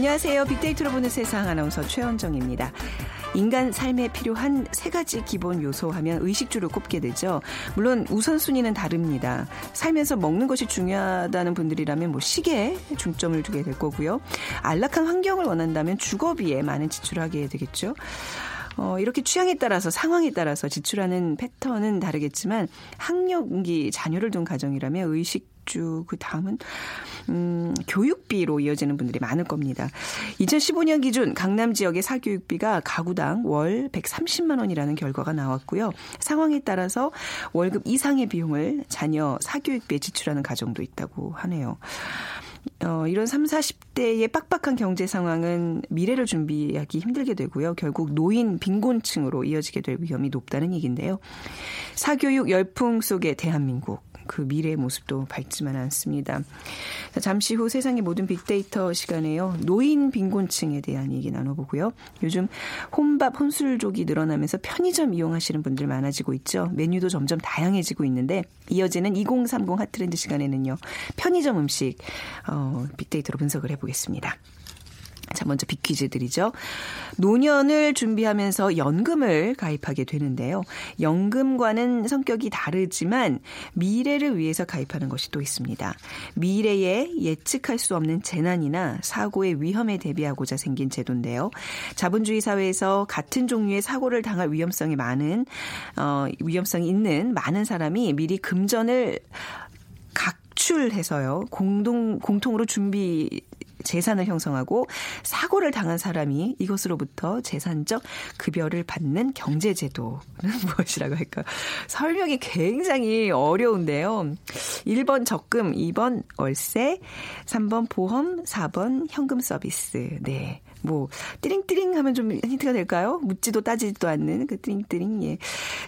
안녕하세요. 빅데이터로 보는 세상 아나운서 최원정입니다. 인간 삶에 필요한 세 가지 기본 요소 하면 의식주를 꼽게 되죠. 물론 우선순위는 다릅니다. 살면서 먹는 것이 중요하다는 분들이라면 뭐 식에 중점을 두게 될 거고요. 안락한 환경을 원한다면 주거비에 많은 지출을 하게 되겠죠. 어, 이렇게 취향에 따라서 상황에 따라서 지출하는 패턴은 다르겠지만 학력이 자녀를 둔 가정이라면 의식 주 그 다음은 음, 교육비로 이어지는 분들이 많을 겁니다. 2015년 기준 강남 지역의 사교육비가 가구당 월 130만 원이라는 결과가 나왔고요. 상황에 따라서 월급 이상의 비용을 자녀 사교육비에 지출하는 가정도 있다고 하네요. 어, 이런 3, 40대의 빡빡한 경제 상황은 미래를 준비하기 힘들게 되고요. 결국 노인 빈곤층으로 이어지게 될 위험이 높다는 얘기인데요. 사교육 열풍 속의 대한민국. 그 미래의 모습도 밝지만 않습니다. 잠시 후 세상의 모든 빅데이터 시간에요. 노인 빈곤층에 대한 얘기 나눠보고요. 요즘 혼밥, 혼술족이 늘어나면서 편의점 이용하시는 분들 많아지고 있죠. 메뉴도 점점 다양해지고 있는데 이어지는 2030 핫트렌드 시간에는요. 편의점 음식 어, 빅데이터로 분석을 해보겠습니다. 자, 먼저 빅퀴즈 드리죠. 노년을 준비하면서 연금을 가입하게 되는데요. 연금과는 성격이 다르지만 미래를 위해서 가입하는 것이 또 있습니다. 미래에 예측할 수 없는 재난이나 사고의 위험에 대비하고자 생긴 제도인데요. 자본주의 사회에서 같은 종류의 사고를 당할 위험성이 많은, 어, 위험성이 있는 많은 사람이 미리 금전을 각출해서요. 공동, 공통으로 준비 재산을 형성하고 사고를 당한 사람이 이것으로부터 재산적 급여를 받는 경제제도는 무엇이라고 할까? 설명이 굉장히 어려운데요. 1번 적금, 2번 월세, 3번 보험, 4번 현금 서비스. 네. 뭐 띠링띠링 하면 좀 힌트가 될까요? 묻지도 따지지도 않는 그 띠링띠링. 예.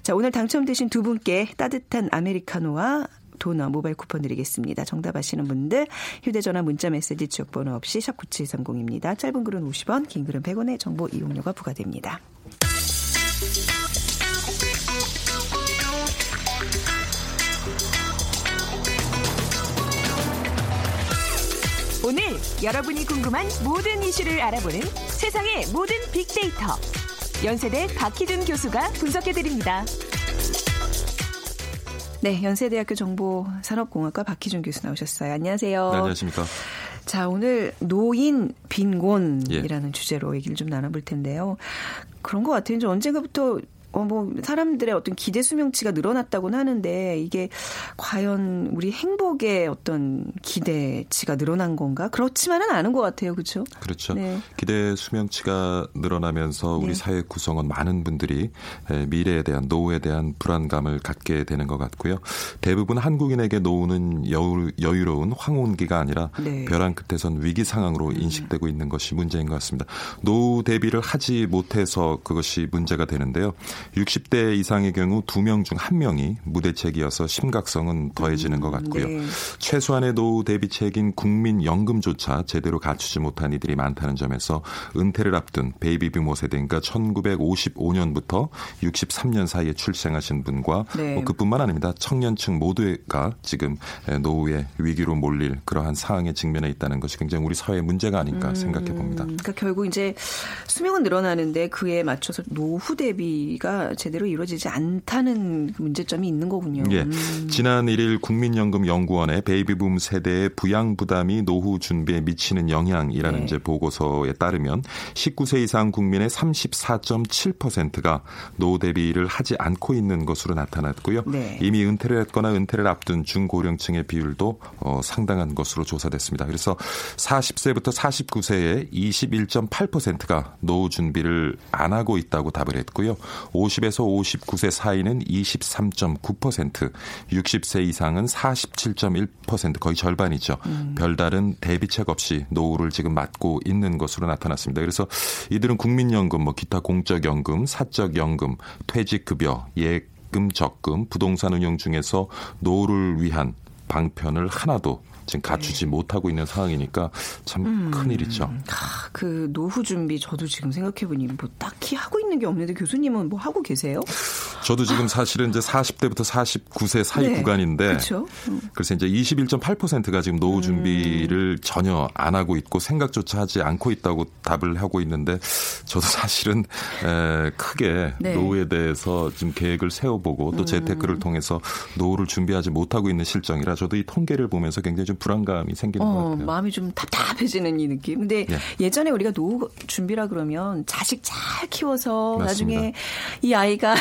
자, 오늘 당첨되신 두 분께 따뜻한 아메리카노와 도너 모바일 쿠폰 드리겠습니다. 정답 아시는 분들 휴대전화 문자 메시지 지역번호 없이 샵 9730입니다. 짧은 글은 50원 긴 글은 100원의 정보 이용료가 부과됩니다. 오늘 여러분이 궁금한 모든 이슈를 알아보는 세상의 모든 빅데이터 연세대 박희준 교수가 분석해드립니다. 네, 연세대학교 정보산업공학과 박희준 교수 나오셨어요. 안녕하세요. 네, 안녕하십니까. 자, 오늘 노인 빈곤이라는 예. 주제로 얘기를 좀 나눠볼 텐데요. 그런 것 같아요. 이제 언젠가부터 어, 뭐, 사람들의 어떤 기대 수명치가 늘어났다고는 하는데, 이게 과연 우리 행복의 어떤 기대치가 늘어난 건가? 그렇지만은 않은 것 같아요. 그렇죠? 그렇죠. 네. 기대 수명치가 늘어나면서 우리 네. 사회 구성원 많은 분들이 에, 미래에 대한 노후에 대한 불안감을 갖게 되는 것 같고요. 대부분 한국인에게 노후는 여유, 여유로운 황혼기가 아니라 네. 음. 벼랑 끝에선 위기 상황으로 인식되고 있는 것이 문제인 것 같습니다. 노후 대비를 하지 못해서 그것이 문제가 되는데요. 60대 이상의 경우 두명중한 명이 무대책이어서 심각성은 더해지는 것 같고요. 네. 최소한의 노후 대비책인 국민연금조차 제대로 갖추지 못한 이들이 많다는 점에서 은퇴를 앞둔 베이비부모 세대니까 1955년부터 63년 사이에 출생하신 분과 네. 뭐 그뿐만 아닙니다. 청년층 모두가 지금 노후의 위기로 몰릴 그러한 상황에 직면해 있다는 것이 굉장히 우리 사회의 문제가 아닌가 생각해 봅니다. 그러니까 결국 이제 수명은 늘어나는데 그에 맞춰서 노후 대비가 제대로 이루어지지 않다는 문제점이 있는 거군요. 예. 음. 지난 1일 국민연금연구원의 베이비붐 세대의 부양 부담이 노후 준비에 미치는 영향이라는 네. 이제 보고서에 따르면 19세 이상 국민의 34.7%가 노후 대비를 하지 않고 있는 것으로 나타났고요. 네. 이미 은퇴를 했거나 은퇴를 앞둔 중고령층의 비율도 어, 상당한 것으로 조사됐습니다. 그래서 40세부터 49세의 21.8%가 노후 준비를 안 하고 있다고 답을 했고요. 50에서 59세 사이는 23.9%, 60세 이상은 47.1% 거의 절반이죠. 음. 별다른 대비책 없이 노후를 지금 맞고 있는 것으로 나타났습니다. 그래서 이들은 국민연금, 뭐 기타 공적연금, 사적연금, 퇴직급여, 예금, 적금, 부동산 운용 중에서 노후를 위한 방편을 하나도 지금 갖추지 네. 못하고 있는 상황이니까 참 음. 큰일이죠. 아, 그 노후 준비 저도 지금 생각해보니 뭐 딱히 하고 있는 게 없는데 교수님은 뭐 하고 계세요? 저도 지금 사실은 이제 40대부터 49세 사이 네. 구간인데 그렇죠. 음. 그래서 이제 21.8%가 지금 노후 음. 준비를 음. 전혀 안 하고 있고 생각조차 하지 않고 있다고 답을 하고 있는데 저도 사실은 에, 크게 네. 노후에 대해서 지금 계획을 세워보고 또 음. 재테크를 통해서 노후를 준비하지 못하고 있는 실정이라 저도 이 통계를 보면서 굉장히 좀 불안감이 생기는 어, 것 같아요. 마음이 좀 답답해지는 이 느낌. 근데 네. 예전에 우리가 노후 준비라 그러면 자식 잘 키워서 맞습니다. 나중에 이 아이가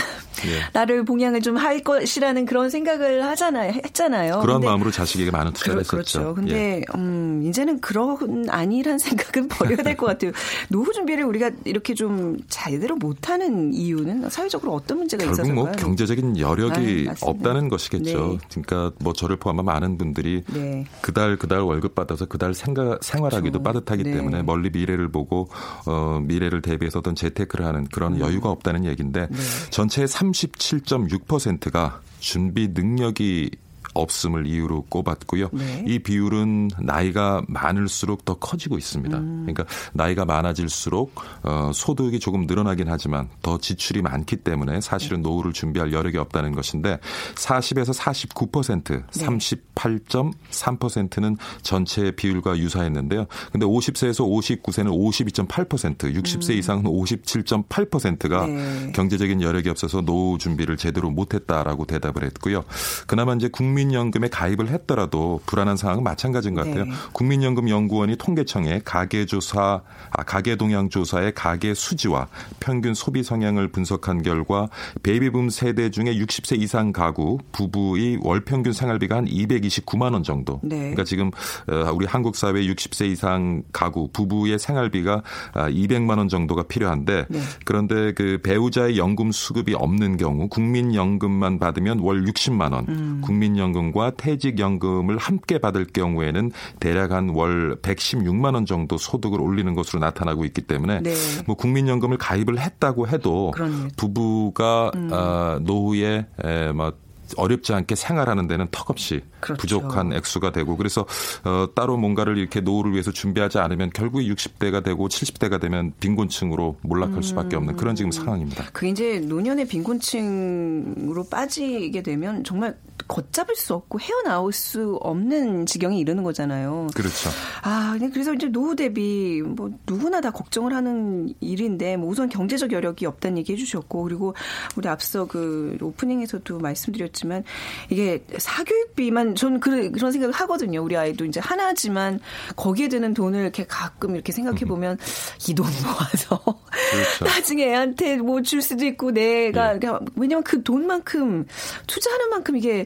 예. 나를 봉양을 좀 할 것이라는 그런 생각을 하잖아요. 했잖아요. 그런 마음으로 자식에게 많은 투자를 그, 했었죠. 그렇죠. 근데 예. 음, 이제는 그런 아니란 생각은 버려야 될 것 같아요. 노후 준비를 우리가 이렇게 좀 제대로 못하는 이유는 사회적으로 어떤 문제가 결국 있어서요? 뭐 경제적인 여력이 아, 없다는 것이겠죠. 네. 그러니까 뭐 저를 포함한 많은 분들이 네. 그달 그달 월급 받아서 그달 생가, 생활하기도 그렇죠. 빠듯하기 네. 때문에 멀리 미래를 보고 어, 미래를 대비해서 어떤 재테크를 하는 그런 음. 여유가 없다는 얘기인데 네. 전체의 37.6%가 준비 능력이 없음을 이유로 꼽았고요. 네. 이 비율은 나이가 많을수록 더 커지고 있습니다. 음. 그러니까 나이가 많아질수록 어, 소득이 조금 늘어나긴 하지만 더 지출이 많기 때문에 사실은 노후를 준비할 여력이 없다는 것인데 40에서 49% 네. 38.3%는 전체 비율과 유사했는데요. 근데 50세에서 59세는 52.8%, 60세 음. 이상은 57.8%가 네. 경제적인 여력이 없어서 노후 준비를 제대로 못했다라고 대답을 했고요. 그나마 이제 국민 국민연금에 가입을 했더라도 불안한 상황은 마찬가지인 것 같아요. 네. 국민연금 연구원이 통계청에 가계조사, 아, 가계동향조사의 가계 수지와 평균 소비 성향을 분석한 결과 베이비붐 세대 중에 60세 이상 가구 부부의 월 평균 생활비가 한 229만 원 정도. 네. 그러니까 지금 어, 우리 한국 사회 60세 이상 가구 부부의 생활비가 200만 아, 원 정도가 필요한데 네. 그런데 그 배우자의 연금 수급이 없는 경우 국민연금만 받으면 월 60만 원, 음. 국민연 금 국민연금과 퇴직연금을 함께 받을 경우에는 대략 한 월 116만 원 정도 소득을 올리는 것으로 나타나고 있기 때문에 네. 뭐 국민연금을 가입을 했다고 해도 그렇네. 부부가 음. 어, 노후에 에, 뭐 어렵지 않게 생활하는 데는 턱없이 그렇죠. 부족한 액수가 되고 그래서 어, 따로 뭔가를 이렇게 노후를 위해서 준비하지 않으면 결국에 60대가 되고 70대가 되면 빈곤층으로 몰락할 수밖에 없는 그런 지금 상황입니다. 그게 이제 노년의 빈곤층으로 빠지게 되면 정말 걷잡을 수 없고 헤어나올 수 없는 지경에 이르는 거잖아요. 그렇죠. 아, 그래서 이제 노후 대비 뭐 누구나 다 걱정을 하는 일인데 뭐 우선 경제적 여력이 없다는 얘기 해주셨고 그리고 우리 앞서 그 오프닝에서도 말씀드렸지만 이게 사교육비만 저는 그, 그런 생각을 하거든요. 우리 아이도 이제 하나지만 거기에 드는 돈을 이렇게 가끔 이렇게 생각해 보면 이 돈 모아서 그렇죠. 나중에 애한테 뭐 줄 수도 있고 내가 예. 왜냐면 그 돈만큼 투자하는 만큼 이게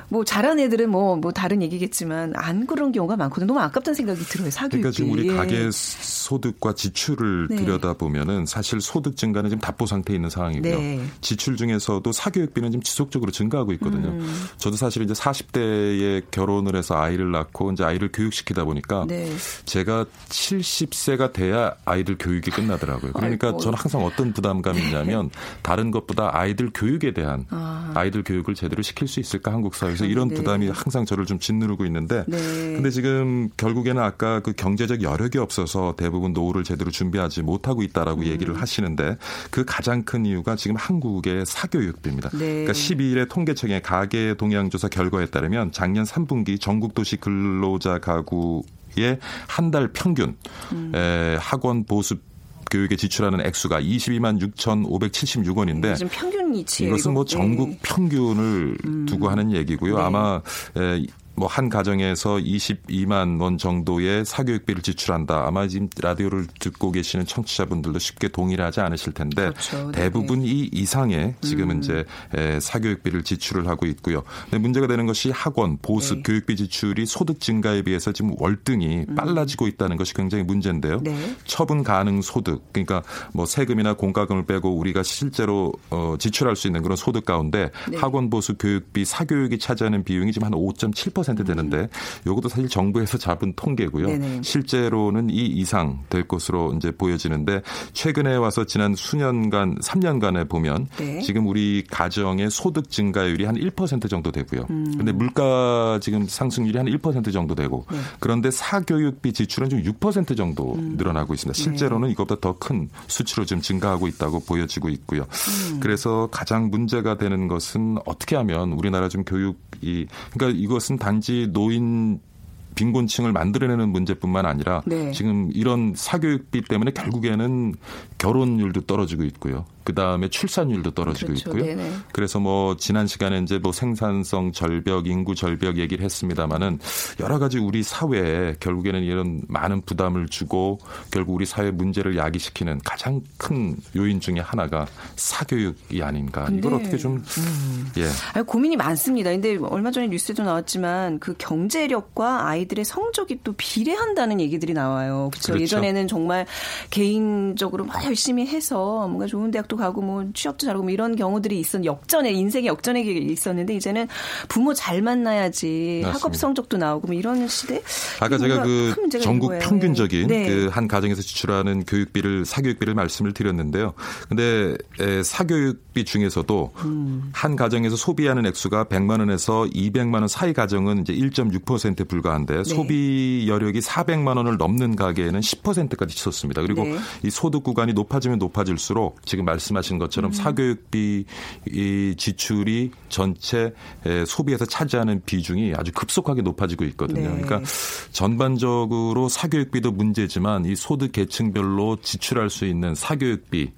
뭐 잘한 애들은 뭐, 뭐 다른 얘기겠지만 안 그런 경우가 많거든요. 너무 아깝다는 생각이 들어요. 사교육비. 그러니까 지금 우리 예. 가계 소득과 지출을 네. 들여다보면은 사실 소득 증가는 지금 답보 상태에 있는 상황이고요. 네. 지출 중에서도 사교육비는 지금 지속적으로 증가하고 있거든요. 음. 저도 사실 이제 40대에 결혼을 해서 아이를 낳고 이제 아이를 교육시키다 보니까 네. 제가 70세가 돼야 아이들 교육이 끝나더라고요. 그러니까 아이고. 저는 항상 어떤 부담감이 있냐면 네. 다른 것보다 아이들 교육에 대한 아. 아이들 교육을 제대로 시킬 수 있을까 한국 사회에서 이런 네. 부담이 항상 저를 좀 짓누르고 있는데 네. 근데 지금 결국에는 아까 그 경제적 여력이 없어서 대부분 노후를 제대로 준비하지 못하고 있다라고 음. 얘기를 하시는데 그 가장 큰 이유가 지금 한국의 사교육비입니다. 네. 그러니까 12일에 통계청의 가계 동향조사 결과에 따르면 작년 3분기 전국 도시 근로자 가구 의 한 달 평균 음. 에, 학원 보습 교육에 지출하는 액수가 22만 6,576원인데 평균 이치 이것은 뭐 전국 네. 평균을 음. 두고 하는 얘기고요. 네. 아마 에, 뭐 한 가정에서 22만 원 정도의 사교육비를 지출한다. 아마 지금 라디오를 듣고 계시는 청취자분들도 쉽게 동의를 하지 않으실 텐데 그렇죠. 대부분 이 이상의 지금은 이제 에, 사교육비를 지출을 하고 있고요. 근데 문제가 되는 것이 학원, 보습, 네. 교육비 지출이 소득 증가에 비해서 지금 월등히 빨라지고 있다는 것이 굉장히 문제인데요. 네. 처분 가능 소득 그러니까 뭐 세금이나 공과금을 빼고 우리가 실제로 어, 지출할 수 있는 그런 소득 가운데 네. 학원 보수 교육비 사교육이 차지하는 비용이 지금 한 5.7% 되는데 이것도 사실 정부에서 잡은 통계고요. 음. 네네. 실제로는 이 이상 될 것으로 이제 보여지는데 최근에 와서 지난 수년간 3년간에 보면 네. 지금 우리 가정의 소득 증가율이 한 1% 정도 되고요. 음. 근데 물가 지금 상승률이 한 1% 정도 되고 네. 그런데 사교육비 지출은 좀 6% 정도 음. 늘어나고 있습니다. 실제로는 네. 이것보다 더 큰 수치로 좀 증가하고 있다고 보여지고 있고요. 음. 그래서 가장 문제가 되는 것은 어떻게 하면 우리나라 좀 교육 이 그러니까 이것은 단지 노인 빈곤층을 만들어내는 문제뿐만 아니라 네. 지금 이런 사교육비 때문에 결국에는 결혼율도 떨어지고 있고요. 그 다음에 출산율도 떨어지고 그렇죠. 있고요. 네네. 그래서 뭐 지난 시간에 이제 뭐 생산성 절벽, 인구 절벽 얘기를 했습니다마는 여러 가지 우리 사회에 결국에는 이런 많은 부담을 주고 결국 우리 사회 문제를 야기시키는 가장 큰 요인 중에 하나가 사교육이 아닌가. 이걸 어떻게 좀 예. 아니, 고민이 많습니다. 근데 얼마 전에 뉴스에도 나왔지만 그 경제력과 아이들의 성적이 또 비례한다는 얘기들이 나와요. 그렇죠. 그렇죠. 예전에는 정말 개인적으로 막 열심히 해서 뭔가 좋은 대학도 가고 뭐 취업도 잘하고 뭐 이런 경우들이 있었 역전에 인생의 역전에 있었는데 이제는 부모 잘 만나야지 맞습니다. 학업 성적도 나오고 뭐 이런 시대. 아까 제가 그 전국. 평균적인 네. 그한 가정에서 지출하는 교육비를 사교육비를 말씀을 드렸는데요. 근데 에, 사교육비 중에서도 음. 한 가정에서 소비하는 액수가 100만 원에서 200만 원 사이 가정은 이제 1.6%에 불과한데 네. 소비 여력이 400만 원을 넘는 가게에는 10%까지 치솟습니다. 그리고 네. 이 소득 구간이 높아지면 높아질수록 지금 말씀하신 것처럼 음. 사교육비 이 지출이 전체 에, 소비에서 차지하는 비중이 아주 급속하게 높아지고 있거든요. 네. 그러니까 전반적으로 사교육비도 문제지만 이 소득 계층별로 지출할 수 있는 사교육비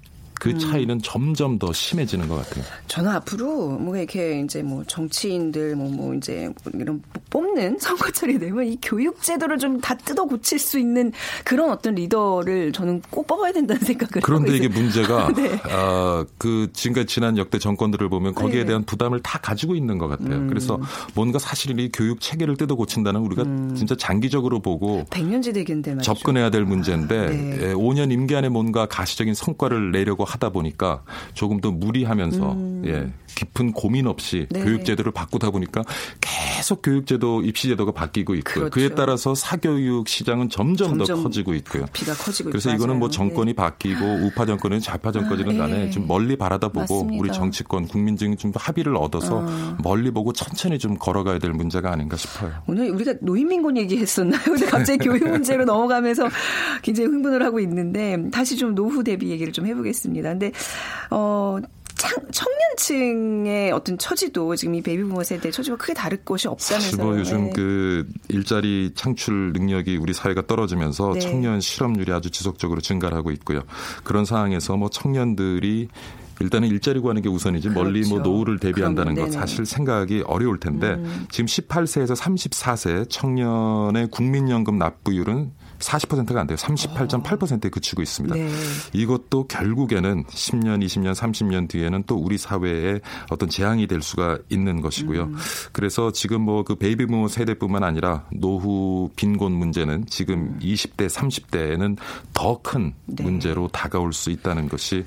그 음. 차이는 점점 더 심해지는 것 같아요. 저는 앞으로 뭔가 이렇게 이제 뭐 정치인들 뭐, 뭐 이제 이런 뽑는 선거철이 되면 이 교육 제도를 좀 다 뜯어 고칠 수 있는 그런 어떤 리더를 저는 꼭 뽑아야 된다는 생각을 그런데 이게. 문제가 네. 아, 그 지금까지 지난 역대 정권들을 보면 거기에 네. 대한 부담을 다 가지고 있는 것 같아요. 음. 그래서 뭔가 사실 이 교육 체계를 뜯어 고친다는 우리가 진짜 장기적으로 보고 백년지 대계인데 말이죠. 접근해야 될 문제인데 네. 예, 5년 임기 안에 뭔가 가시적인 성과를 내려고 하다 보니까 조금 더 무리하면서 예, 깊은 고민 없이 음. 네. 교육제도를 바꾸다 보니까 계속 교육제도 입시제도가 바뀌고 있고요. 그렇죠. 그에 따라서 사교육 시장은 점점, 더 점점 커지고 있고요. 비가 커지고 그래서 있고, 이거는 뭐 맞아요. 정권이 바뀌고 우파 정권은 좌파 정권이든 아, 간에 예. 좀 멀리 바라다 보고 맞습니다. 우리 정치권 국민들이 좀 합의를 얻어서 아. 멀리 보고 천천히 좀 걸어가야 될 문제가 아닌가 싶어요. 오늘 우리가 노인민곤 얘기했었나요? 근데 갑자기 교육 문제로 넘어가면서 굉장히 흥분을 하고 있는데 다시 좀 노후 대비 얘기를 좀 해보겠습니다. 근데 어. 창, 청년층의 어떤 처지도 지금 이 베이비부모 세대 처지와 크게 다를 것이 없다면서요. 뭐 요즘 네. 그 일자리 창출 능력이 우리 사회가 떨어지면서 네. 청년 실업률이 아주 지속적으로 증가를 하고 있고요. 그런 상황에서 뭐 청년들이 일단은 일자리 구하는 게 우선이지 멀리 뭐 그렇죠. 노후를 대비한다는 것. 사실 생각이 어려울 텐데 음. 지금 18세에서 34세 청년의 국민연금 납부율은 40%가 안 돼요. 38.8%에 그치고 있습니다. 네. 이것도 결국에는 10년, 20년, 30년 뒤에는 또 우리 사회에 어떤 재앙이 될 수가 있는 것이고요. 음. 그래서 지금 뭐 그 베이비부모 세대뿐만 아니라 노후 빈곤 문제는 지금 20대, 30대에는 더큰 음. 네. 문제로 다가올 수 있다는 것이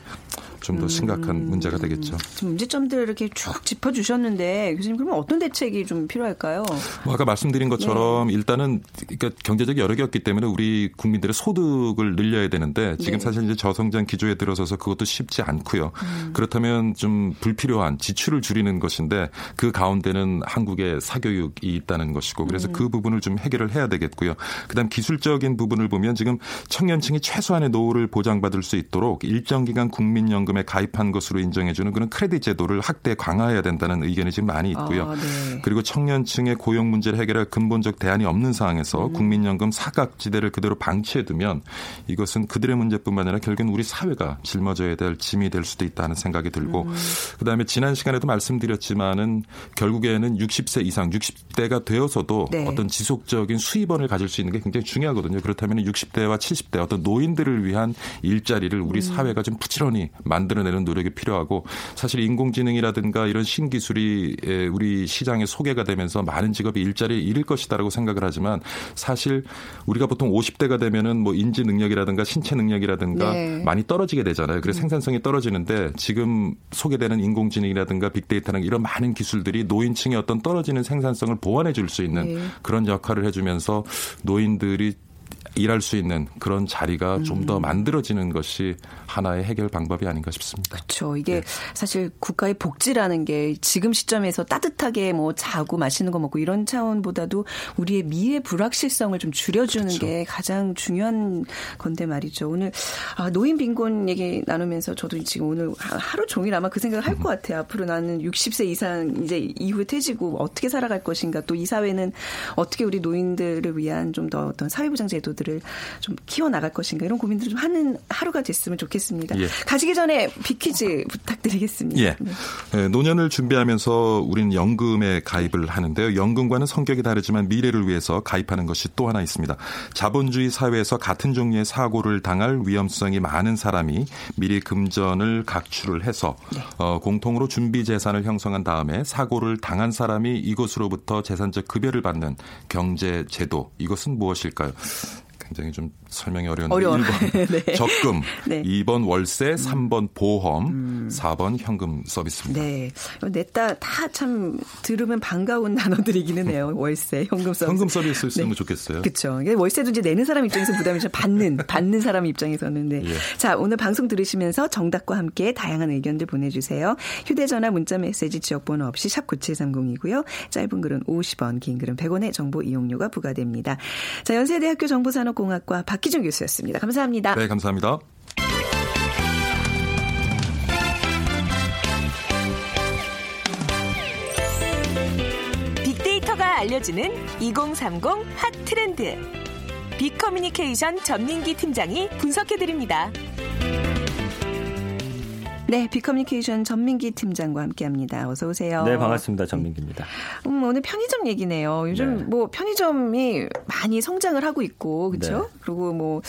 좀더 심각한 음. 문제가 되겠죠. 문제점들을 이렇게 쭉 짚어주셨는데 교수님 그러면 어떤 대책이 좀 필요할까요? 뭐 아까 말씀드린 네. 것처럼 일단은 그러니까 경제적 여력이 없기 때문에 우리 국민들의 소득을 늘려야 되는데 지금 네. 사실 이제 저성장 기조에 들어서서 그것도 쉽지 않고요. 음. 그렇다면 좀 불필요한 지출을 줄이는 것인데 그 가운데는 한국의 사교육이 있다는 것이고 그래서 음. 그 부분을 좀 해결을 해야 되겠고요. 그다음 기술적인 부분을 보면 지금 청년층이 최소한의 노후를 보장받을 수 있도록 일정 기간 국민연금에 가입한 것으로 인정해주는 그런 크레딧 제도를 확대 강화해야 된다는 의견이 지금 많이 있고요. 아, 네. 그리고 청년층의 고용 문제를 해결할 근본적 대안이 없는 상황에서 음. 국민연금 사각지대를 그대로 방치해두면 이것은 그들의 문제뿐만 아니라 결국은 우리 사회가 짊어져야 될 짐이 될 수도 있다는 생각이 들고 음. 그다음에 지난 시간에도 말씀드렸지만은 결국에는 60세 이상 60대가 되어서도 네. 어떤 지속적인 수입원을 가질 수 있는 게 굉장히 중요하거든요. 그렇다면 60대와 70대 어떤 노인들을 위한 일자리를 우리 음. 사회가 좀 부지런히 만들어내는 노력이 필요하고 사실 인공지능이라든가 이런 신기술이 우리 시장에 소개가 되면서 많은 직업이 일자리를 잃을 것이다라고 생각을 하지만 사실 우리가 보통 50대가 되면은 뭐 인지 능력이라든가 신체 능력이라든가 네. 많이 떨어지게 되잖아요. 그래서 음. 생산성이 떨어지는데 지금 소개되는 인공지능이라든가 빅데이터는 이런 많은 기술들이 노인층의 어떤 떨어지는 생산성을 보완해 줄 수 있는 네. 그런 역할을 해주면서 노인들이 일할 수 있는 그런 자리가 음. 좀더 만들어지는 것이 하나의 해결 방법이 아닌가 싶습니다. 그렇죠. 이게 네. 사실 국가의 복지라는 게 지금 시점에서 따뜻하게 뭐 자고 맛있는 거 먹고 이런 차원보다도 우리의 미래 불확실성을 좀 줄여주는 그렇죠. 게 가장 중요한 건데 말이죠. 오늘 아, 노인 빈곤 얘기 나누면서 저도 지금 오늘 하루 종일 아마 그 생각을 할것 음. 같아요. 앞으로 나는 60세 이상 이제 이후에 퇴직고 어떻게 살아갈 것인가 또 이 사회는 어떻게 우리 노인들을 위한 좀 더 어떤 사회보장 제도 들 것들을 좀 키워 나갈 것인가 이런 고민들을 좀 하는 하루가 됐으면 좋겠습니다. 예. 가시기 전에 비퀴즈 부탁드리겠습니다. 예. 네. 네, 노년을 준비하면서 우리는 연금에 가입을 하는데요. 연금과는 성격이 다르지만 미래를 위해서 가입하는 것이 또 하나 있습니다. 자본주의 사회에서 같은 종류의 사고를 당할 위험성이 많은 사람이 미리 금전을 각출을 해서 네. 어, 공통으로 준비 재산을 형성한 다음에 사고를 당한 사람이 이것으로부터 재산적 급여를 받는 경제 제도 이것은 무엇일까요? 굉장히 좀 설명이 어려운데 어려워. 1번 네. 적금, 네. 2번 월세, 3번 보험, 음. 4번 현금 서비스입니다. 네. 냈다 다 참 들으면 반가운 단어들이기는 해요. 월세, 현금 서비스. 현금 서비스 쓰면 네. 좋겠어요. 그렇죠. 월세도 이제 내는 사람 입장에서 부담이 좀 받는 받는 사람 입장에서는 네. 예. 자, 오늘 방송 들으시면서 정답과 함께 다양한 의견들 보내 주세요. 휴대 전화 문자 메시지 지역 번호 없이 샵 9730이고요. 짧은 글은 50원, 긴 글은 100원의 정보 이용료가 부과됩니다. 자, 연세대학교 정보산업 공학과 박기준 교수였습니다. 감사합니다. 네, 감사합니다. 빅데이터가 알려주는 2030 핫 트렌드. 빅커뮤니케이션 전민기 팀장이 분석해드립니다. 네, 빅커뮤니케이션 전민기 팀장과 함께합니다. 어서 오세요. 네, 반갑습니다. 전민기입니다. 음, 오늘 편의점 얘기네요. 요즘 네. 뭐 편의점이 많이 성장을 하고 있고, 그렇죠? 네. 그리고 뭐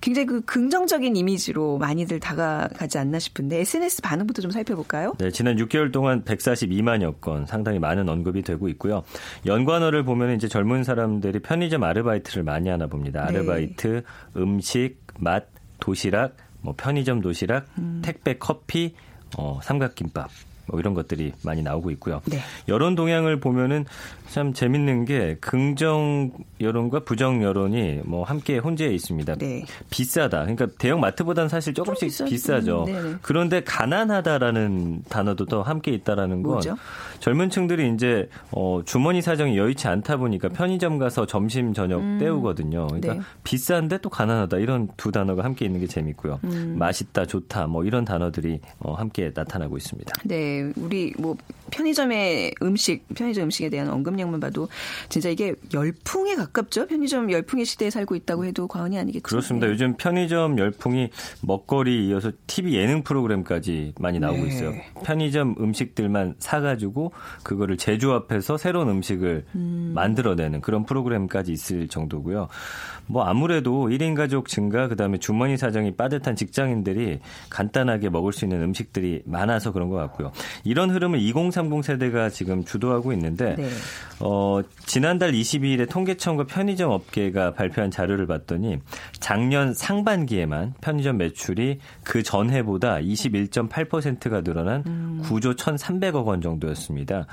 굉장히 그 긍정적인 이미지로 많이들 다가가지 않나 싶은데 SNS 반응부터 좀 살펴볼까요? 네, 지난 6개월 동안 142만여 건 상당히 많은 언급이 되고 있고요. 연관어를 보면 이제 젊은 사람들이 편의점 아르바이트를 많이 하나 봅니다. 네. 아르바이트, 네. 음식, 맛, 도시락, 뭐 편의점 도시락, 음. 택배 커피, 어, 삼각김밥 뭐 이런 것들이 많이 나오고 있고요. 네. 여론 동향을 보면은 참 재밌는 게 긍정 여론과 부정 여론이 뭐 함께 혼재해 있습니다. 네. 비싸다. 그러니까 대형 마트보다는 사실 조금씩 비싸죠. 음, 그런데 가난하다라는 단어도 또 함께 있다라는 건 뭐죠? 젊은 층들이 이제 어 주머니 사정이 여의치 않다 보니까 편의점 가서 점심 저녁 음. 때우거든요. 그러니까 네. 비싼데 또 가난하다 이런 두 단어가 함께 있는 게 재밌고요. 음. 맛있다, 좋다 뭐 이런 단어들이 어 함께 나타나고 있습니다. 네, 우리 뭐 편의점의 음식, 편의점 음식에 대한 언급 상업량만 봐도 진짜 이게 열풍에 가깝죠. 편의점 열풍의 시대에 살고 있다고 해도 과언이 아니겠죠. 그렇습니다. 네. 요즘 편의점 열풍이 먹거리 이어서 TV 예능 프로그램까지 많이 나오고 네. 있어요. 편의점 음식들만 사가지고 그거를 제조합해서 새로운 음식을 음. 만들어내는 그런 프로그램까지 있을 정도고요. 뭐 아무래도 1인 가족 증가 그다음에 주머니 사정이 빠듯한 직장인들이 간단하게 먹을 수 있는 음식들이 많아서 그런 것 같고요. 이런 흐름을 2030 세대가 지금 주도하고 있는데 네. 어, 지난달 22일에 통계청과 편의점 업계가 발표한 자료를 봤더니 작년 상반기에만 편의점 매출이 그 전해보다 21.8%가 늘어난 음. 9조 1,300억 원 정도였습니다.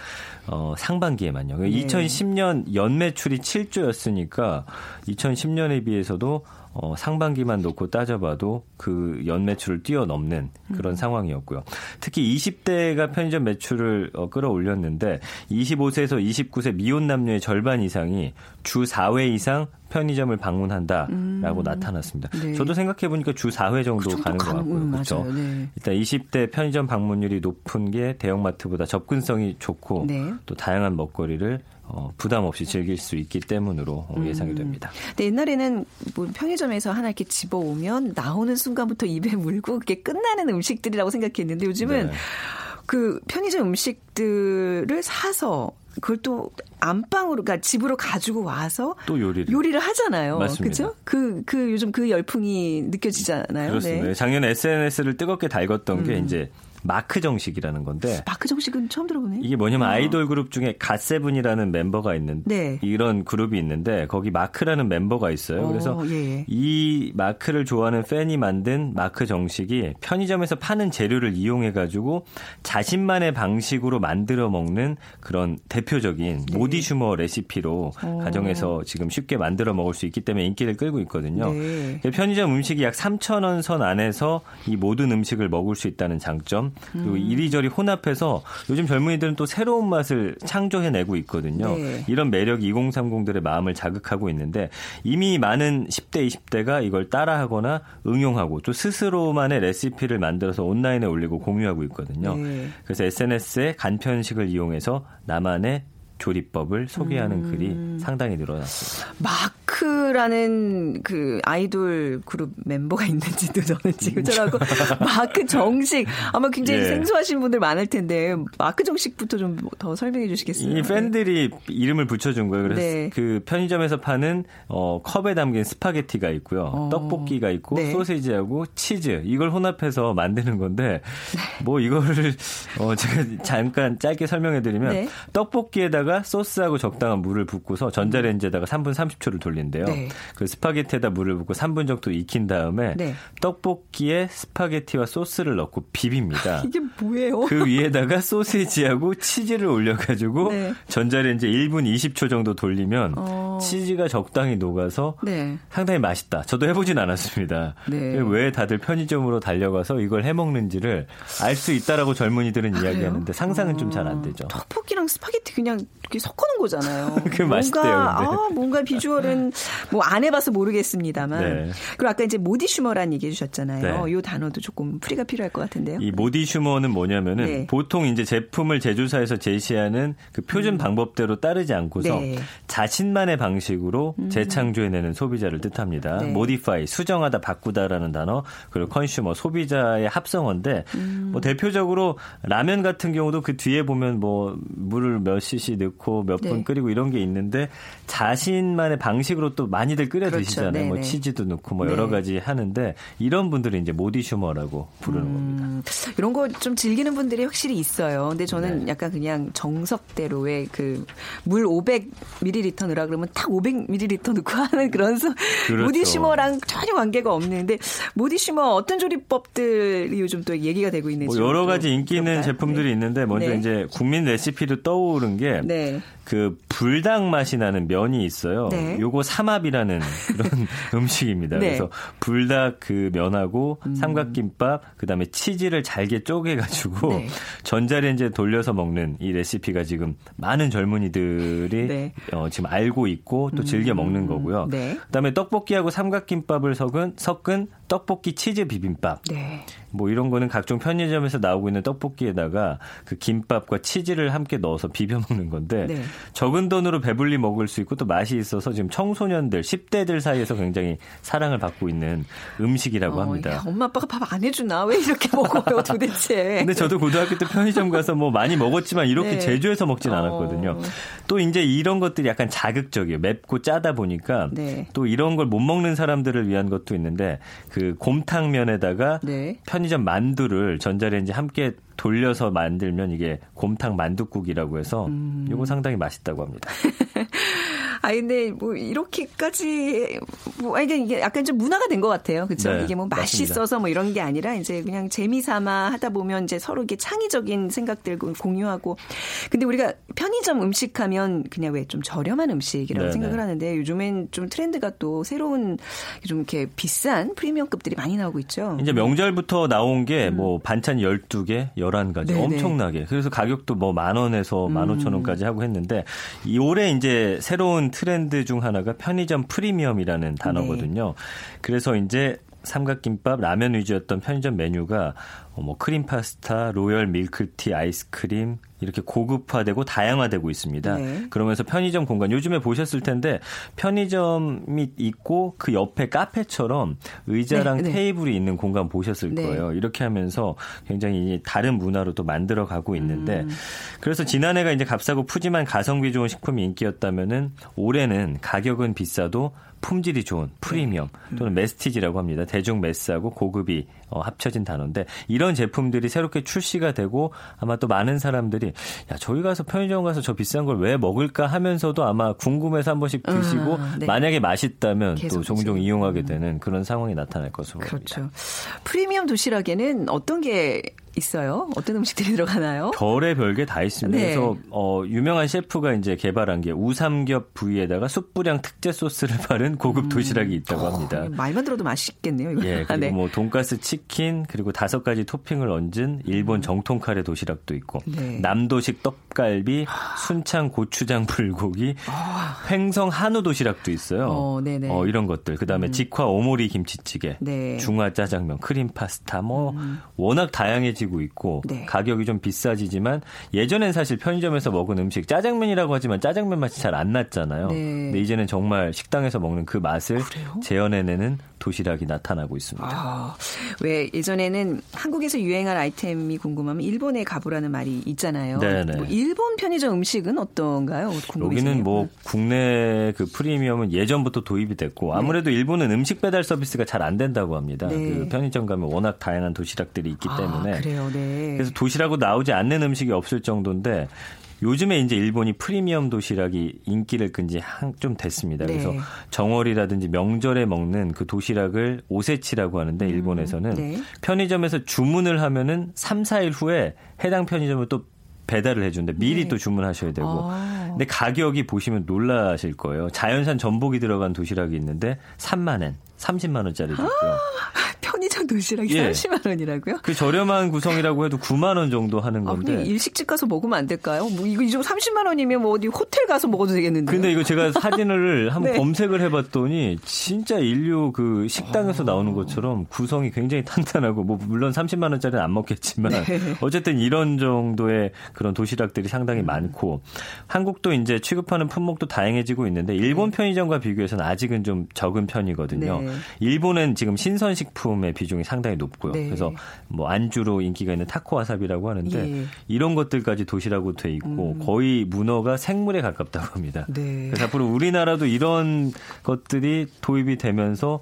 어, 상반기에만요. 네. 2010년 연매출이 7조였으니까 2010년에 비해서도 어, 상반기만 놓고 따져봐도 그 연매출을 뛰어넘는 그런 음. 상황이었고요. 특히 20대가 편의점 매출을 어, 끌어올렸는데 25세에서 29세 미혼 남녀의 절반 이상이 주 4회 이상 편의점을 방문한다라고 나타났습니다. 네. 저도 생각해 보니까 주 4회 정도 그 정도 가는 것 가는- 같고요. 음, 그렇죠. 네. 일단 20대 편의점 방문율이 높은 게 대형마트보다 접근성이 좋고 네. 또 다양한 먹거리를 어, 부담 없이 즐길 수 있기 때문으로 어, 예상이 됩니다. 근데 옛날에는 뭐 편의점에서 하나 이렇게 집어 오면 나오는 순간부터 입에 물고 그게 끝나는 음식들이라고 생각했는데 요즘은 네. 그 편의점 음식들을 사서 그걸 또 안방으로 그러니까 집으로 가지고 와서 또 요리를. 요리를 하잖아요. 맞습니다. 그죠? 그, 그 요즘 그 열풍이 느껴지잖아요. 그렇습니다. 네. 작년에 SNS를 뜨겁게 달궜던 게 음. 이제 마크 정식이라는 건데 마크 정식은 처음 들어보네. 이게 뭐냐면 아이돌 그룹 중에 갓세븐이라는 멤버가 있는 네. 이런 그룹이 있는데 거기 마크라는 멤버가 있어요. 그래서 어, 예, 예. 이 마크를 좋아하는 팬이 만든 마크 정식이 편의점에서 파는 재료를 이용해 가지고 자신만의 방식으로 만들어 먹는 그런 대표적인 네. modisumer 레시피로 어. 가정에서 지금 쉽게 만들어 먹을 수 있기 때문에 인기를 끌고 있거든요. 네. 편의점 음식이 약 3천 원 선 안에서 이 모든 음식을 먹을 수 있다는 장점 그리고 음. 이리저리 혼합해서 요즘 젊은이들은 또 새로운 맛을 창조해내고 있거든요. 네. 이런 매력이 2030들의 마음을 자극하고 있는데 이미 많은 10대, 20대가 이걸 따라하거나 응용하고 또 스스로만의 레시피를 만들어서 온라인에 올리고 공유하고 있거든요. 네. 그래서 SNS에 간편식을 이용해서 나만의 조리법을 소개하는 음. 글이 상당히 늘어났습니다. 마크라는 그 아이돌 그룹 멤버가 있는지도 저는 지금 전하고 마크 정식 아마 굉장히 예. 생소하신 분들 많을 텐데 마크 정식부터 좀 더 설명해 주시겠어요? 이 팬들이 이름을 붙여준 거예요. 그래서 네. 그 편의점에서 파는 어, 컵에 담긴 스파게티가 있고요, 어. 떡볶이가 있고 네. 소세지하고 치즈 이걸 혼합해서 만드는 건데 뭐 이거를 어, 제가 잠깐 짧게 설명해 드리면 네. 떡볶이에다가 소스하고 적당한 물을 붓고서 전자레인지에다가 3분 30초를 돌린대요. 네. 그 스파게티에다 물을 붓고 3분 정도 익힌 다음에 네. 떡볶이에 스파게티와 소스를 넣고 비빕니다. 이게 뭐예요? 그 위에다가 소세지하고 치즈를 올려가지고 네. 전자레인지 1분 20초 정도 돌리면 어. 치즈가 적당히 녹아서 네. 상당히 맛있다. 저도 해보진 않았습니다. 네. 왜 다들 편의점으로 달려가서 이걸 해먹는지를 알 수 있다라고 젊은이들은 이야기하는데 상상은 좀 잘 안 되죠. 떡볶이랑 스파게티 그냥 섞어놓은 거잖아요. 그게 맛있대요, 뭔가, 근데. 아, 뭔가 비주얼은 뭐 안 해봐서 모르겠습니다만. 네. 그리고 아까 이제 모디슈머라는 얘기해 주셨잖아요. 네. 이 단어도 조금 풀이가 필요할 것 같은데요. 이 모디슈머는 뭐냐면은 네. 보통 이제 제품을 제조사에서 제시하는 그 표준 방법대로 따르지 않고서 음. 네. 음. 자신만의 방식으로 재창조해내는 소비자를 뜻합니다. 네. 모디파이 수정하다 바꾸다라는 단어 그리고 컨슈머 소비자의 합성어인데 음. 뭐 대표적으로 라면 같은 경우도 그 뒤에 보면 뭐 물을 몇 cc 넣고 몇분 네. 끓이고 이런 게 있는데 자신만의 방식으로 또 많이들 끓여 그렇죠. 드시잖아요. 뭐 네네. 치즈도 넣고 뭐 네. 여러 가지 하는데 이런 분들이 이제 모디슈머라고 부르는 겁니다. 음, 이런 거 좀 즐기는 분들이 확실히 있어요. 근데 저는 네. 약간 그냥 정석대로의 그 물 500ml 넣으라 그러면 딱 500ml 넣고 하는 그런 소, 그렇죠. 모디슈머랑 전혀 관계가 없는데 모디슈머 어떤 조리법들이 요즘 또 얘기가 되고 있는지 뭐 여러 좀 가지 인기 있는? 제품들이 있는데 먼저 네. 이제 국민 레시피로 떠오른 게 네. 그 불닭 맛이 나는 면이 있어요. 네. 요거 삼합이라는 그런 음식입니다. 네. 음. 그래서 불닭 그 면하고 삼각김밥 그다음에 치즈를 잘게 쪼개 가지고 네. 전자레인지에 돌려서 먹는 이 레시피가 지금 많은 젊은이들이 네. 어, 지금 알고 있고 또 즐겨 먹는 거고요. 네. 그다음에 떡볶이하고 삼각김밥을 섞은 섞은 떡볶이 치즈 비빔밥. 네. 뭐 이런 거는 각종 편의점에서 나오고 있는 떡볶이에다가 그 김밥과 치즈를 함께 넣어서 비벼 먹는 건데 네. 적은 돈으로 배불리 먹을 수 있고 또 맛이 있어서 지금 청소년들 10대들 사이에서 굉장히 사랑을 받고 있는 음식이라고 어, 합니다. 야, 엄마 아빠가 밥 안 해주나 왜 이렇게 먹어요 도대체? 근데 저도 고등학교 때 편의점 가서 뭐 많이 먹었지만 이렇게 네. 제조해서 먹진 어. 않았거든요. 또 이제 이런 것들이 약간 자극적이에요. 맵고 짜다 보니까 네. 또 이런 걸 못 먹는 사람들을 위한 것도 있는데 그 곰탕면에다가 네. 편 의점 만두를 전자레인지 함께 돌려서 만들면 이게 곰탕 만두국이라고 해서 음. 이거 상당히 맛있다고 합니다. 아 근데 뭐 이렇게까지 뭐 이게 약간 좀 문화가 된 것 같아요. 그렇죠? 네, 이게 뭐 맛있어서 뭐 이런 게 아니라 이제 그냥 재미 삼아 하다 보면 이제 서로 이게 창의적인 생각들 공유하고 근데 우리가 편의점 음식 하면 그냥 왜 좀 저렴한 음식이라고 네, 생각을 네. 하는데 요즘엔 좀 트렌드가 또 새로운 좀 이렇게 비싼 프리미엄급들이 많이 나오고 있죠. 이제 명절부터 나온 게뭐 반찬 12개, 11가지 음. 네네. 엄청나게. 그래서 가격도 뭐 만 원에서 만 오천 음. 원까지 하고 했는데 이 올해 이제 새로운 트렌드 중 하나가 편의점 프리미엄이라는 단어거든요. 그래서 이제 삼각김밥, 라면 위주였던 편의점 메뉴가 어, 뭐 크림 파스타, 로열 밀크티, 아이스크림 이렇게 고급화되고 다양화되고 있습니다. 네. 그러면서 편의점 공간 요즘에 보셨을 텐데 편의점이 있고 그 옆에 카페처럼 의자랑 네, 네. 테이블이 있는 공간 보셨을 네. 거예요. 이렇게 하면서 굉장히 다른 문화로 또 만들어 가고 있는데 음. 그래서 지난해가 이제 값싸고 푸짐한 가성비 좋은 식품이 인기였다면은 올해는 가격은 비싸도 품질이 좋은 프리미엄 네. 또는 메스티지라고 합니다. 대중 메스하고 고급이 어, 합쳐진 단어인데 이런 제품들이 새롭게 출시가 되고 아마 또 많은 사람들이 야 저희 가서 편의점 가서 저 비싼 걸 왜 먹을까 하면서도 아마 궁금해서 한 번씩 드시고 아, 네. 만약에 맛있다면 또 종종. 이용하게 되는 그런 상황이 나타날 것으로 보입니다. 그렇죠. 프리미엄 도시락에는 어떤 게 있어요? 어떤 음식들이 들어가나요? 별의 별게 다 있습니다. 네. 그래서 어, 유명한 셰프가 이제 개발한 게 우삼겹 부위에다가 숯불향 특제 소스를 바른 고급 도시락이 있다고 합니다. 어, 말만 들어도 맛있겠네요. 이거. 예, 그리고 네. 뭐 돈가스 치킨 그리고 다섯 가지 토핑을 얹은 일본 정통 카레 도시락도 있고 네. 남도식 떡갈비, 순창 고추장 불고기, 횡성 한우 도시락도 있어요. 어. 음. 어, 이런 것들. 그다음에 직화 오모리 김치찌개, 네. 음. 중화 짜장면, 크림 파스타 뭐 워낙 다양해지 고 있고 네. 가격이 좀 비싸지지만 예전엔 사실 편의점에서 먹은 음식 짜장면이라고 하지만 짜장면 맛이 잘 안 났잖아요. 네. 근데 이제는 정말 식당에서 먹는 그 맛을 그래요? 재현해내는 도시락이 나타나고 있습니다. 아, 왜 예전에는 한국에서 유행할 아이템이 궁금하면 일본에 가보라는 말이 있잖아요. 네네. 뭐 일본 편의점 음식은 어떤가요? 여기는 뭐 국내 그 프리미엄은 예전부터 도입이 됐고 아무래도 일본은 음식 배달 서비스가 잘 안 된다고 합니다. 네. 그 편의점 가면 워낙 다양한 도시락들이 있기 아, 때문에 그래요, 네. 그래서 도시락으로 나오지 않는 음식이 없을 정도인데 요즘에 이제 일본이 프리미엄 도시락이 인기를 끈지 한- 좀 됐습니다. 네. 그래서 정월이라든지 명절에 먹는 그 도시락을 오세치라고 하는데 일본에서는 네. 편의점에서 주문을 하면은 3, 4일 후에 해당 편의점을 또 배달을 해주는데 미리 네. 또 주문하셔야 되고 아. 근데 가격이 보시면 놀라실 거예요. 자연산 전복이 들어간 도시락이 있는데 3만 원, 30만 원짜리도 있고요. 편의점 도시락이 예. 30만 원이라고요? 그 저렴한 구성이라고 해도 9만 원 정도 하는 아, 건데. 그냥 일식집 가서 먹으면 안 될까요? 뭐 이거 이정 30만 원이면 뭐 어디 호텔 가서 먹어도 되겠는데. 근데 이거 제가 사진을 한번 네. 검색을 해봤더니 진짜 인류 그 식당에서 나오는 것처럼 구성이 굉장히 탄탄하고 뭐 물론 30만 원짜리는 안 먹겠지만 네. 어쨌든 이런 정도의 그런 도시락들이 상당히 많고 한국도 이제 취급하는 품목도 다양해지고 있는데 일본 편의점과 비교해서는 아직은 좀 적은 편이거든요. 네. 일본은 지금 신선식품 의 비중이 상당히 높고요. 네. 그래서 뭐 안주로 인기가 있는 타코 와사비라고 하는데 예. 음. 이런 것들까지 도시락으로 돼 있고 거의 문어가 생물에 가깝다고 합니다. 네. 그래서 앞으로 우리나라도 이런 것들이 도입이 되면서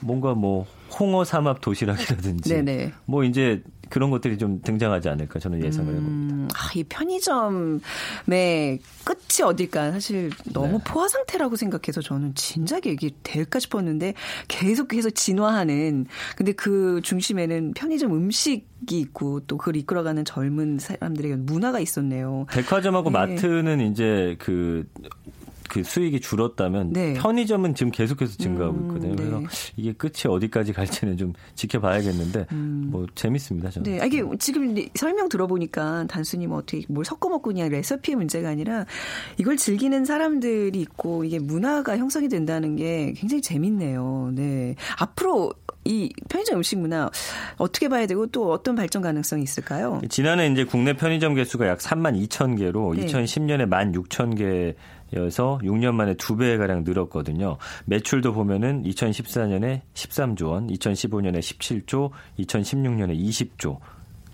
뭔가 뭐 홍어 삼합 도시락이라든지 네네. 뭐 이제 그런 것들이 좀 등장하지 않을까 저는 예상을 해봅니다. 음, 아, 이 편의점의 끝이 어딜까 사실 너무 네. 포화 상태라고 생각해서 저는 진작에 이게 될까 싶었는데 계속해서 진화하는 근데 그 중심에는 편의점 음식이 있고 또 그걸 이끌어가는 젊은 사람들의 문화가 있었네요. 백화점하고 네. 마트는 이제 그, 그 수익이 줄었다면 네. 편의점은 지금 계속해서 증가하고 음, 있거든요. 네. 그래서 이게 끝이 어디까지 갈지는 좀 지켜봐야겠는데 뭐 재밌습니다. 저는. 네, 아, 이게 지금 설명 들어보니까 단순히 뭐 어떻게 뭘 섞어 먹고 그냥 레시피의 문제가 아니라 이걸 즐기는 사람들이 있고 이게 문화가 형성이 된다는 게 굉장히 재밌네요. 네. 앞으로 이 편의점 음식 문화 어떻게 봐야 되고 또 어떤 발전 가능성이 있을까요? 지난해 이제 국내 편의점 개수가 약 3만 2천 개로 네. 2010년에 1만 6천 개 여서 6년 만에 두배 가량 늘었거든요. 매출도 보면은 2014년에 13조 원, 2015년에 17조, 2016년에 20조.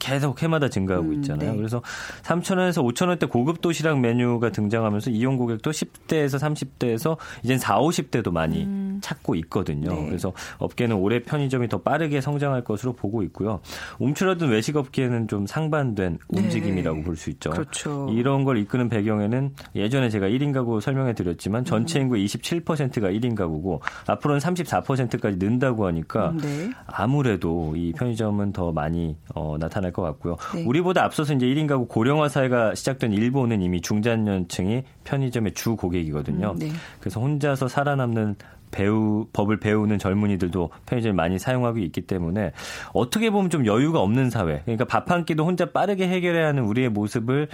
계속 해마다 증가하고 있잖아요. 네. 그래서 3,000원에서 5,000원대 고급 도시락 메뉴가 등장하면서 이용 고객도 10대에서 30대에서 이젠 4, 50대도 많이 찾고 있거든요. 네. 그래서 업계는 올해 편의점이 더 빠르게 성장할 것으로 보고 있고요. 움츠러든 외식 업계는 좀 상반된 네. 움직임이라고 볼수 있죠. 그렇죠. 이런 걸 이끄는 배경에는 예전에 제가 1인 가구 설명해 드렸지만 전체 음. 인구의 27%가 1인 가구고 앞으로는 34%까지 는다고 하니까 음, 네. 아무래도 이 편의점은 더 많이 어, 나타날 것 같고요. 네. 우리보다 앞서서 이제 1인 가구 고령화 사회가 시작된 일본은 이미 중장년층이 편의점의 주 고객이거든요. 음, 네. 그래서 혼자서 살아남는 배우 법을 배우는 젊은이들도 편의점을 많이 사용하고 있기 때문에 어떻게 보면 좀 여유가 없는 사회. 그러니까 밥 한 끼도 혼자 빠르게 해결해야 하는 우리의 모습을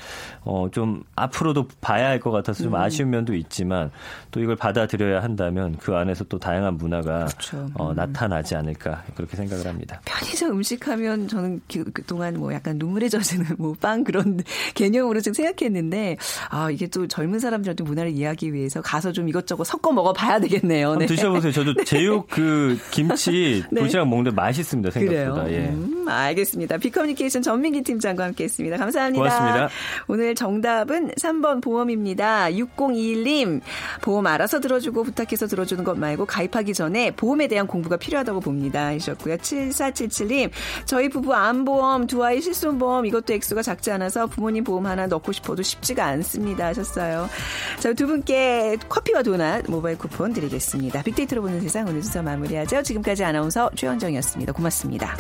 어 좀 앞으로도 봐야 할 것 같아서 좀 음. 아쉬운 면도 있지만 또 이걸 받아들여야 한다면 그 안에서 또 다양한 문화가 그렇죠. 어, 음. 나타나지 않을까 그렇게 생각을 합니다. 편의점 음식하면 저는 그동안 뭐 약간 눈물에 젖는 뭐빵 그런 개념으로 좀 생각했는데 아 이게 또 젊은 사람들한테 문화를 이해하기 위해서 가서 좀 이것저것 섞어 먹어봐야 되겠네요. 네. 드셔보세요. 저도 제육 그 김치 네. 도시락 먹는데 맛있습니다. 생각보다. 그래요? 예. 음, 알겠습니다. 비커뮤니케이션 전민기 팀장과 함께했습니다. 감사합니다. 고맙습니다. 오늘 정답은 3번 보험입니다. 6021님 보험 알아서 들어주고 부탁해서 들어주는 것 말고 가입하기 전에 보험에 대한 공부가 필요하다고 봅니다. 하셨고요. 7477님 저희 부부 암보험 두 아이 실손보험 이것도 액수가 작지 않아서 부모님 보험 하나 넣고 싶어도 쉽지가 않습니다. 하셨어요. 자, 두 분께 커피와 도넛 모바일 쿠폰 드리겠습니다. 빅데이터로 보는 세상 오늘 순서 마무리하죠. 지금까지 아나운서 최현정이었습니다. 고맙습니다.